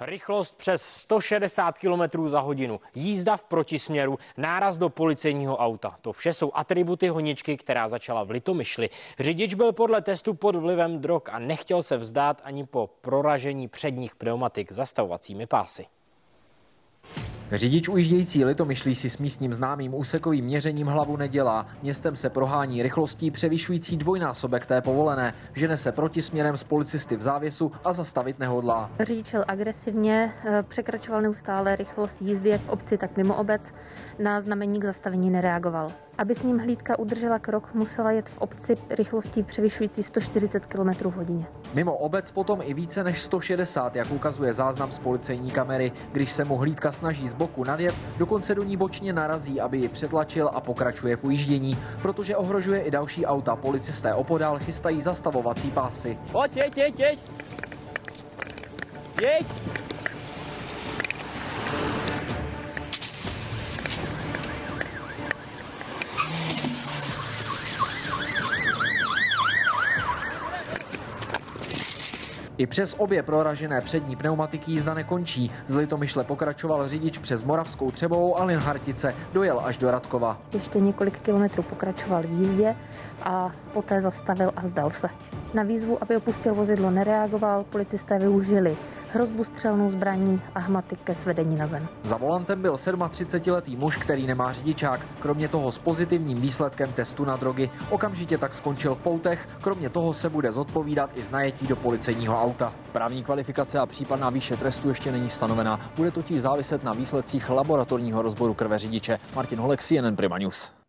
Rychlost přes 160 km za hodinu, jízda v protisměru, náraz do policejního auta. To vše jsou atributy honičky, která začala v Litomyšli. Řidič byl podle testu pod vlivem drog a nechtěl se vzdát ani po proražení předních pneumatik zastavovacími pásy. Řidič ujíždějící litomyšlí si s místním známým úsekovým měřením hlavu nedělá. Městem se prohání rychlostí převyšující dvojnásobek té povolené. Žene se protisměrem s policisty v závěsu a zastavit nehodlá. Řidič agresivně, eh, překračoval neustále rychlost jízdy jak v obci, tak mimo obec. Na znamení k zastavení nereagoval. Aby s ním hlídka udržela krok, musela jet v obci rychlostí převyšující 140 km hodině. Mimo obec potom i více než 160, jak ukazuje záznam z policejní kamery. Když se mu hlídka snaží z boku nadjet, dokonce do ní bočně narazí, aby ji přetlačil a pokračuje v ujíždění. Protože ohrožuje i další auta, policisté opodál chystají zastavovací pásy. Pojď, jeď, jeď, jeď! Jeď! I přes obě proražené přední pneumatiky jízda nekončí. Z Litomyšle pokračoval řidič přes Moravskou Třebovou a Linhartice. Dojel až do Radkova. Ještě několik kilometrů pokračoval v jízdě a poté zastavil a zdal se. Na výzvu, aby opustil vozidlo, nereagoval, policisté využili hrozbu střelnou zbraní a hmaty ke svedení na zem. Za volantem byl 37-letý muž, který nemá řidičák. Kromě toho s pozitivním výsledkem testu na drogy okamžitě tak skončil v poutech. Kromě toho se bude zodpovídat i z najetí do policejního auta. Právní kvalifikace a případná výše trestu ještě není stanovená. Bude totiž záviset na výsledcích laboratorního rozboru krve řidiče. Martin Holek, CNN Prima News.